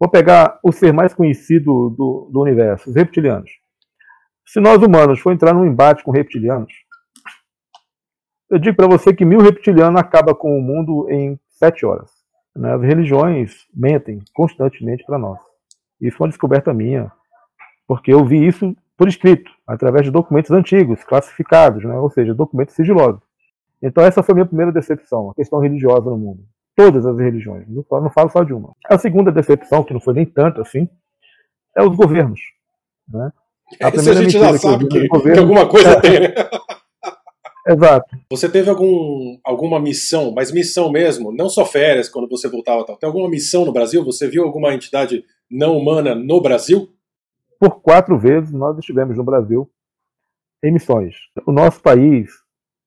Vou pegar o ser mais conhecido do, do universo, os reptilianos. Se nós humanos for entrar num embate com reptilianos, eu digo para você que mil reptilianos acaba com o mundo em sete horas. Né? As religiões mentem constantemente para nós. Isso foi uma descoberta minha, porque eu vi isso por escrito, através de documentos antigos, classificados, né? ou seja, documentos sigilosos. Então essa foi a minha primeira decepção, a questão religiosa no mundo. Todas as religiões, não falo, não falo só de uma. A segunda decepção, que não foi nem tanto assim, é os governos. Né? A Isso a gente já sabe que, governo, que alguma coisa é, tem, né? Exato. Você teve algum, alguma missão, mas missão mesmo, não só férias quando você voltava tal. Tem alguma missão no Brasil? Você viu alguma entidade não humana no Brasil? Por quatro vezes nós estivemos no Brasil em missões. O nosso país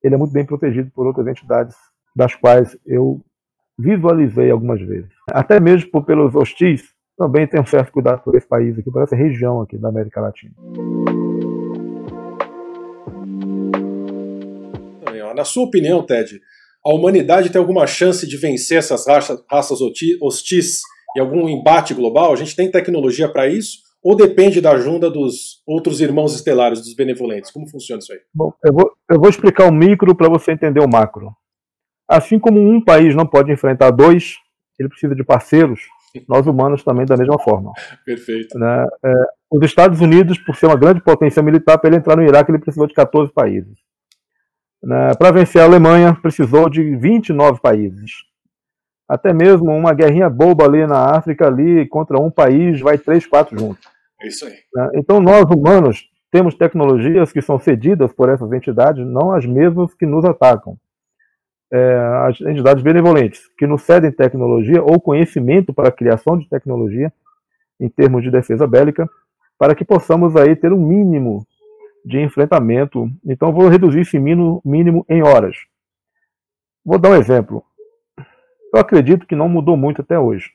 ele é muito bem protegido por outras entidades das quais eu visualizei algumas vezes. Até mesmo por, pelos hostis, também tem um certo cuidado por esse país aqui, por essa região aqui da América Latina. Na sua opinião, Ted, a humanidade tem alguma chance de vencer essas raças, raças hostis em algum embate global? A gente tem tecnologia para isso? Ou depende da ajuda dos outros irmãos estelares, dos benevolentes? Como funciona isso aí? Bom, eu vou, eu vou explicar o micro para você entender o macro. Assim como um país não pode enfrentar dois, ele precisa de parceiros, nós humanos também da mesma forma. Perfeito. Né? É, os Estados Unidos, por ser uma grande potência militar, para ele entrar no Iraque, ele precisou de 14 países. Né? Para vencer a Alemanha, precisou de 29 países. Até mesmo uma guerrinha boba ali na África, ali contra um país, vai três, quatro juntos. É isso aí. Né? Então, nós humanos temos tecnologias que são cedidas por essas entidades, não as mesmas que nos atacam. É, as entidades benevolentes, que nos cedem tecnologia ou conhecimento para a criação de tecnologia, em termos de defesa bélica, para que possamos aí ter um mínimo de enfrentamento. Então, vou reduzir esse mínimo, mínimo em horas. Vou dar um exemplo. Eu acredito que não mudou muito até hoje.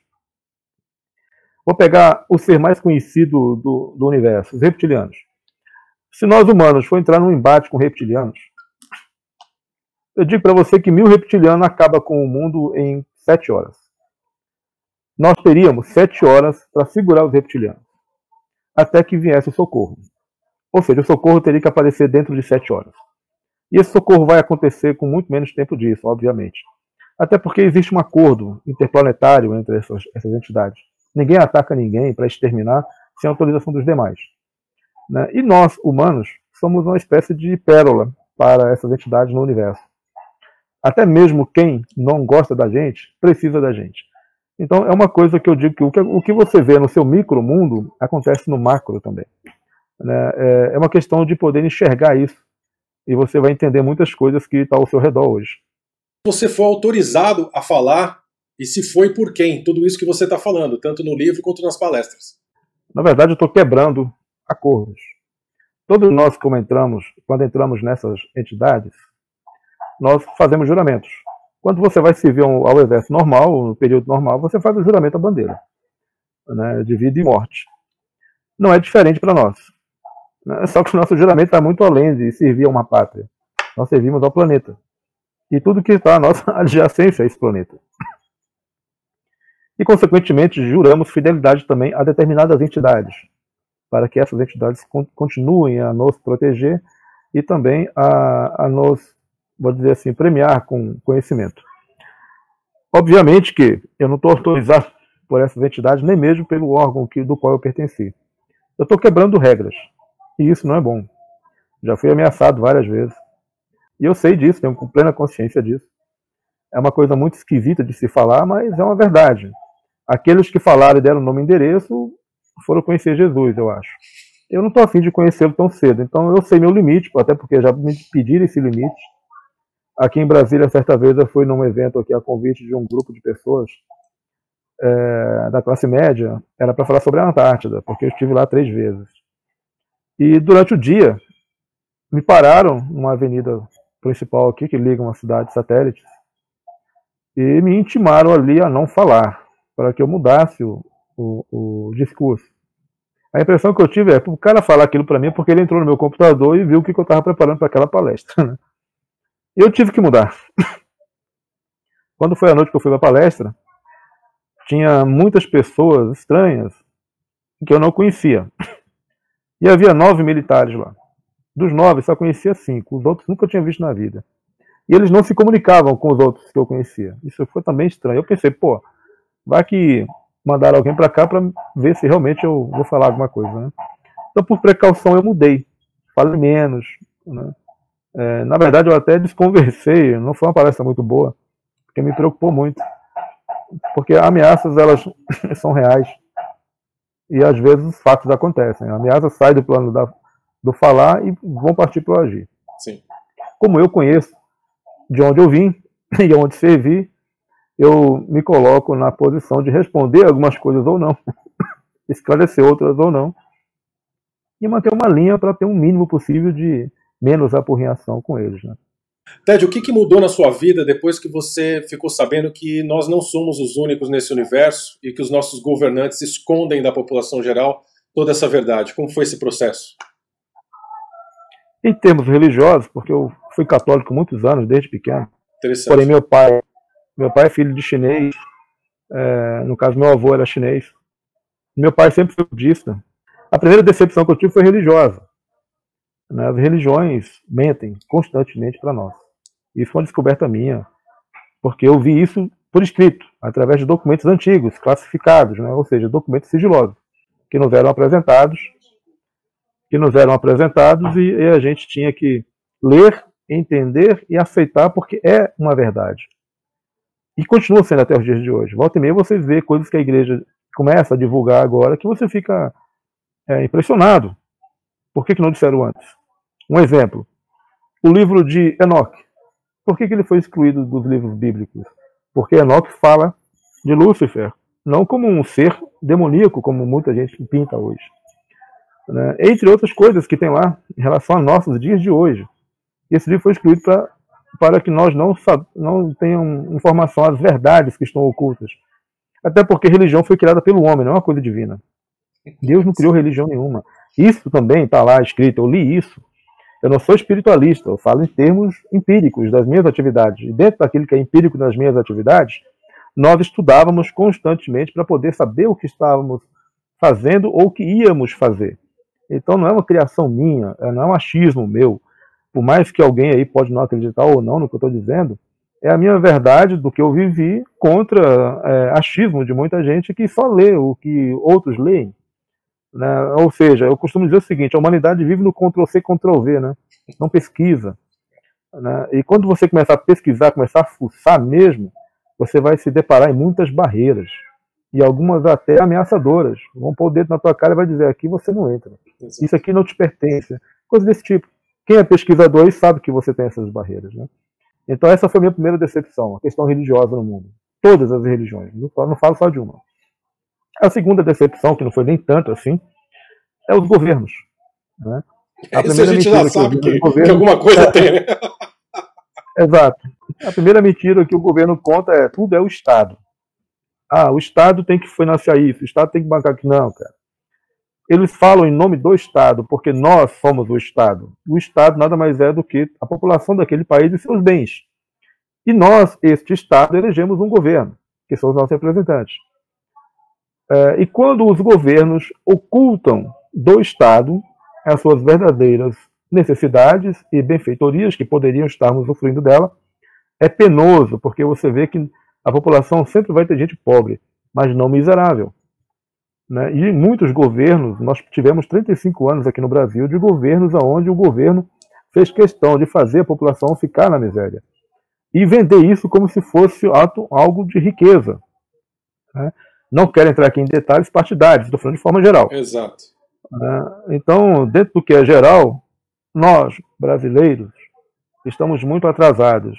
Vou pegar o ser mais conhecido do, do universo, os reptilianos. Se nós humanos for entrar num embate com reptilianos, eu digo para você que mil reptilianos acaba com o mundo em sete horas. Nós teríamos sete horas para segurar os reptilianos, até que viesse o socorro. Ou seja, o socorro teria que aparecer dentro de sete horas. E esse socorro vai acontecer com muito menos tempo disso, obviamente. Até porque existe um acordo interplanetário entre essas, essas entidades. Ninguém ataca ninguém para exterminar sem autorização dos demais. Né? E nós, humanos, somos uma espécie de pérola para essas entidades no universo. Até mesmo quem não gosta da gente precisa da gente. Então é uma coisa que eu digo que o que, o que você vê no seu micro mundo acontece no macro também. Né? É, é uma questão de poder enxergar isso e você vai entender muitas coisas que estão ao seu redor hoje. Você foi autorizado a falar e se foi por quem? Tudo isso que você está falando, tanto no livro quanto nas palestras. Na verdade, eu estou quebrando acordos. Todos nós, como entramos, quando entramos nessas entidades, nós fazemos juramentos. Quando você vai servir ao exército normal, no período normal, você faz o juramento à bandeira, né, de vida e morte. Não é diferente para nós. Né? Só que o nosso juramento está muito além de servir a uma pátria. Nós servimos ao planeta. E tudo que está à nossa adjacência a esse planeta. E, consequentemente, juramos fidelidade também a determinadas entidades, para que essas entidades continuem a nos proteger e também a, a nos, vou dizer assim, premiar com conhecimento. Obviamente que eu não estou autorizado por essas entidades, nem mesmo pelo órgão que, do qual eu pertenci. Eu estou quebrando regras. E isso não é bom. Já fui ameaçado várias vezes. E eu sei disso, tenho plena consciência disso. É uma coisa muito esquisita de se falar, mas é uma verdade. Aqueles que falaram e deram nome e endereço foram conhecer Jesus, eu acho. Eu não estou afim de conhecê-lo tão cedo, então eu sei meu limite, até porque já me pediram esse limite. Aqui em Brasília, certa vez, eu fui num evento aqui a convite de um grupo de pessoas é, da classe média, era para falar sobre a Antártida, porque eu estive lá três vezes. E durante o dia, me pararam numa avenida principal aqui, que liga uma cidade satélite, e me intimaram ali a não falar, para que eu mudasse o, o, o discurso. A impressão que eu tive é, o cara falar aquilo para mim porque ele entrou no meu computador e viu o que eu estava preparando para aquela palestra. Né? Eu tive que mudar. Quando foi a noite que eu fui para palestra, tinha muitas pessoas estranhas que eu não conhecia. E havia nove militares lá. Dos nove, só conhecia cinco. Os outros nunca tinha visto na vida. E eles não se comunicavam com os outros que eu conhecia. Isso foi também estranho. Eu pensei, pô, vai que mandaram alguém para cá para ver se realmente eu vou falar alguma coisa. Né? Então, por precaução, eu mudei. Falei menos. Né? É, na verdade, eu até desconversei. Não foi uma palestra muito boa, porque me preocupou muito. Porque ameaças, elas são reais. E às vezes os fatos acontecem. A ameaça sai do plano da, do falar e vão partir para o agir. Sim. Como eu conheço de onde eu vim e onde servi, eu me coloco na posição de responder algumas coisas ou não, esclarecer outras ou não, e manter uma linha para ter um mínimo possível de menos apurrinhação com eles. Né? Ted, o que, que mudou na sua vida depois que você ficou sabendo que nós não somos os únicos nesse universo e que os nossos governantes escondem da população geral toda essa verdade? Como foi esse processo? Em termos religiosos, porque eu fui católico muitos anos, desde pequeno. Porém, meu pai, meu pai é filho de chinês. É, no caso, meu avô era chinês. Meu pai sempre foi budista. A primeira decepção que eu tive foi religiosa. Né? As religiões mentem constantemente para nós. Isso foi uma descoberta minha, porque eu vi isso por escrito, através de documentos antigos, classificados, né? ou seja, documentos sigilosos, que nos eram apresentados que nos eram apresentados e, e a gente tinha que ler, entender e aceitar porque é uma verdade. E continua sendo até os dias de hoje. Volta e meia você vê coisas que a igreja começa a divulgar agora que você fica é, impressionado. Por que, que não disseram antes? Um exemplo. O livro de Enoch. Por que, que ele foi excluído dos livros bíblicos? Porque Enoch fala de Lúcifer, não como um ser demoníaco, como muita gente pinta hoje né, entre outras coisas que tem lá em relação a nossos dias de hoje. Esse livro foi escrito pra, para que nós não, não tenhamos informação às verdades que estão ocultas. Até porque religião foi criada pelo homem, não é uma coisa divina. Deus não criou religião nenhuma. Isso também está lá escrito, eu li isso. Eu não sou espiritualista, eu falo em termos empíricos das minhas atividades. E dentro daquilo que é empírico das minhas atividades, nós estudávamos constantemente para poder saber o que estávamos fazendo ou o que íamos fazer. Então não é uma criação minha, é, não é um achismo meu. Por mais que alguém aí pode não acreditar ou não no que eu estou dizendo, é a minha verdade do que eu vivi contra é, achismo de muita gente que só lê o que outros leem. Né? Ou seja, eu costumo dizer o seguinte: a humanidade vive no Ctrl-C, Ctrl-V, né? não pesquisa. Né? E quando você começar a pesquisar, começar a fuçar mesmo, você vai se deparar em muitas barreiras e algumas até ameaçadoras. Vão pôr o dedo na tua cara e vai dizer: aqui você não entra. Exato. Isso aqui não te pertence. Coisa desse tipo. Quem é pesquisador aí sabe que você tem essas barreiras. Né? Então, essa foi a minha primeira decepção, a questão religiosa no mundo. Todas as religiões, não falo, não falo só de uma. A segunda decepção, que não foi nem tanto assim, é os governos. Né? A Isso a gente já sabe que, governo, que, alguma coisa é, tem, né? Exato. A primeira mentira que o governo conta é tudo é o Estado. Ah, o Estado tem que financiar isso, o Estado tem que bancar aqui. Não, cara. Eles falam em nome do Estado, porque nós somos o Estado. O Estado nada mais é do que a população daquele país e seus bens. E nós, este Estado, elegemos um governo, que são os nossos representantes. É, e quando os governos ocultam do Estado as suas verdadeiras necessidades e benfeitorias que poderiam estarmos sofrendo dela, é penoso, porque você vê que a população sempre vai ter gente pobre, mas não miserável. Né? E muitos governos, nós tivemos 35 anos aqui no Brasil de governos onde o governo fez questão de fazer a população ficar na miséria e vender isso como se fosse algo de riqueza. Né? Não quero entrar aqui em detalhes partidários, estou falando de forma geral. Exato. Né? Então, dentro do que é geral, nós, brasileiros, estamos muito atrasados.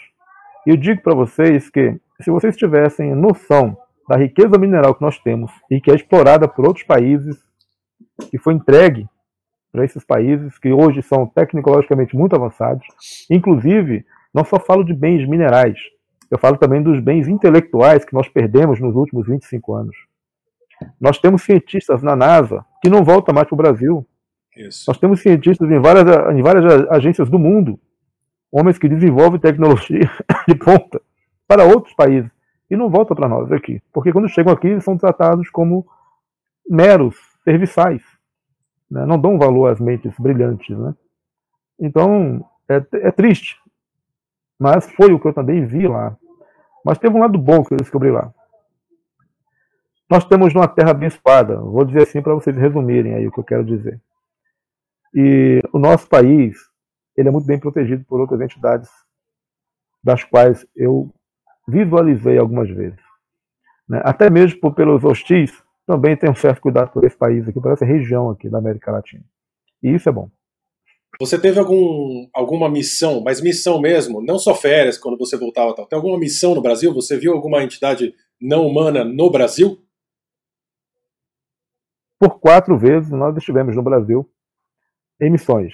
E eu digo para vocês que se vocês tivessem noção da riqueza mineral que nós temos e que é explorada por outros países, que foi entregue para esses países que hoje são tecnologicamente muito avançados, inclusive, não só falo de bens minerais, eu falo também dos bens intelectuais que nós perdemos nos últimos 25 anos. Nós temos cientistas na NASA que não voltam mais para o Brasil. Isso. Nós temos cientistas em várias, em várias agências do mundo, homens que desenvolvem tecnologia de ponta para outros países. e não volta para nós aqui. Porque quando chegam aqui, eles são tratados como meros serviçais. Né? Não dão valor às mentes brilhantes. Né? Então, é, é, triste. Mas foi o que eu também vi lá. Mas teve um lado bom que eu descobri lá. Nós temos uma terra abençoada, vou dizer assim para vocês resumirem aí o que eu quero dizer. E o nosso país, ele é muito bem protegido por outras entidades, das quais eu visualizei algumas vezes. Né? Até mesmo por, pelos hostis, também tem um certo cuidado por esse país aqui, por essa região aqui da América Latina. E isso é bom. Você teve algum, alguma missão, mas missão mesmo, não só férias quando você voltava tal. Tem alguma missão no Brasil? Você viu alguma entidade não humana no Brasil? Por quatro vezes nós estivemos no Brasil em missões.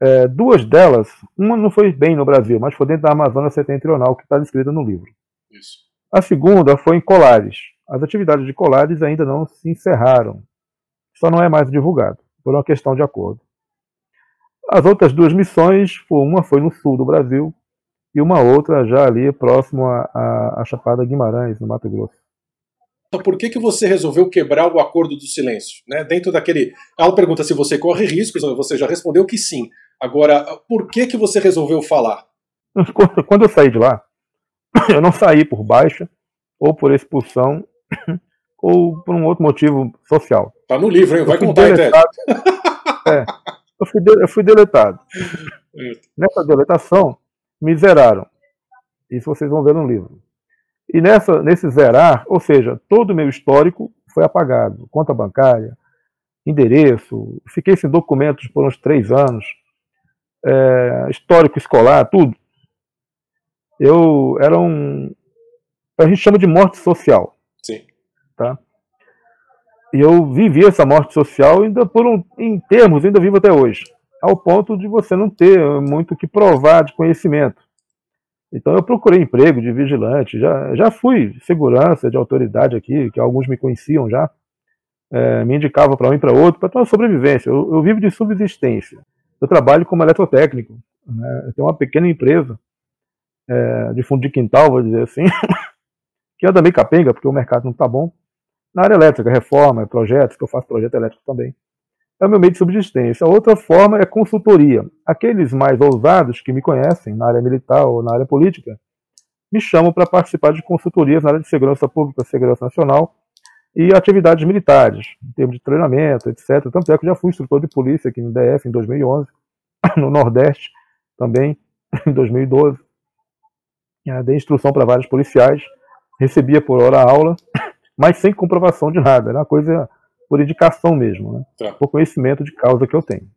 É, duas delas, uma não foi bem no Brasil, mas foi dentro da Amazônia Setentrional, que está descrita no livro. Isso. A segunda foi em Colares. As atividades de Colares ainda não se encerraram. Só não é mais divulgado, por uma questão de acordo. As outras duas missões, uma foi no sul do Brasil e uma outra já ali próximo à Chapada Guimarães, no Mato Grosso. Então, por que, que você resolveu quebrar o acordo do silêncio? Né? Dentro daquele. Ela pergunta se você corre riscos, você já respondeu que sim. Agora, por que, que você resolveu falar? Quando eu saí de lá, eu não saí por baixa, ou por expulsão, ou por um outro motivo social. Tá no livro, hein? Vai contar, deletado. É, eu fui, de, eu fui deletado. Nessa deletação, me zeraram. Isso vocês vão ver no livro. E nessa, nesse zerar, ou seja, todo o meu histórico foi apagado. Conta bancária, endereço, fiquei sem documentos por uns três anos, é, histórico escolar, tudo. Eu era um. A gente chama de morte social. Sim. Tá? E eu vivi essa morte social ainda por um, em termos, ainda vivo até hoje, ao ponto de você não ter muito o que provar de conhecimento. Então eu procurei emprego de vigilante, já, já fui segurança de autoridade aqui, que alguns me conheciam já, é, me indicavam para um e para outro, para ter uma sobrevivência. Eu, eu, vivo de subsistência. Eu trabalho como eletrotécnico. Né? Eu tenho uma pequena empresa é, de fundo de quintal, vou dizer assim, que anda meio capenga, porque o mercado não está bom. Na área elétrica, reforma, projetos, que eu faço projeto elétrico também é o meu meio de subsistência. Outra forma é consultoria. Aqueles mais ousados que me conhecem na área militar ou na área política me chamam para participar de consultorias na área de segurança pública, segurança nacional e atividades militares, em termos de treinamento, etc. Tanto é que eu já fui instrutor de polícia aqui no DF em 2011, no Nordeste também em 2012. Dei instrução para vários policiais, recebia por hora aula, mas sem comprovação de nada. Era uma coisa por indicação mesmo, né? Tá. por conhecimento de causa que eu tenho.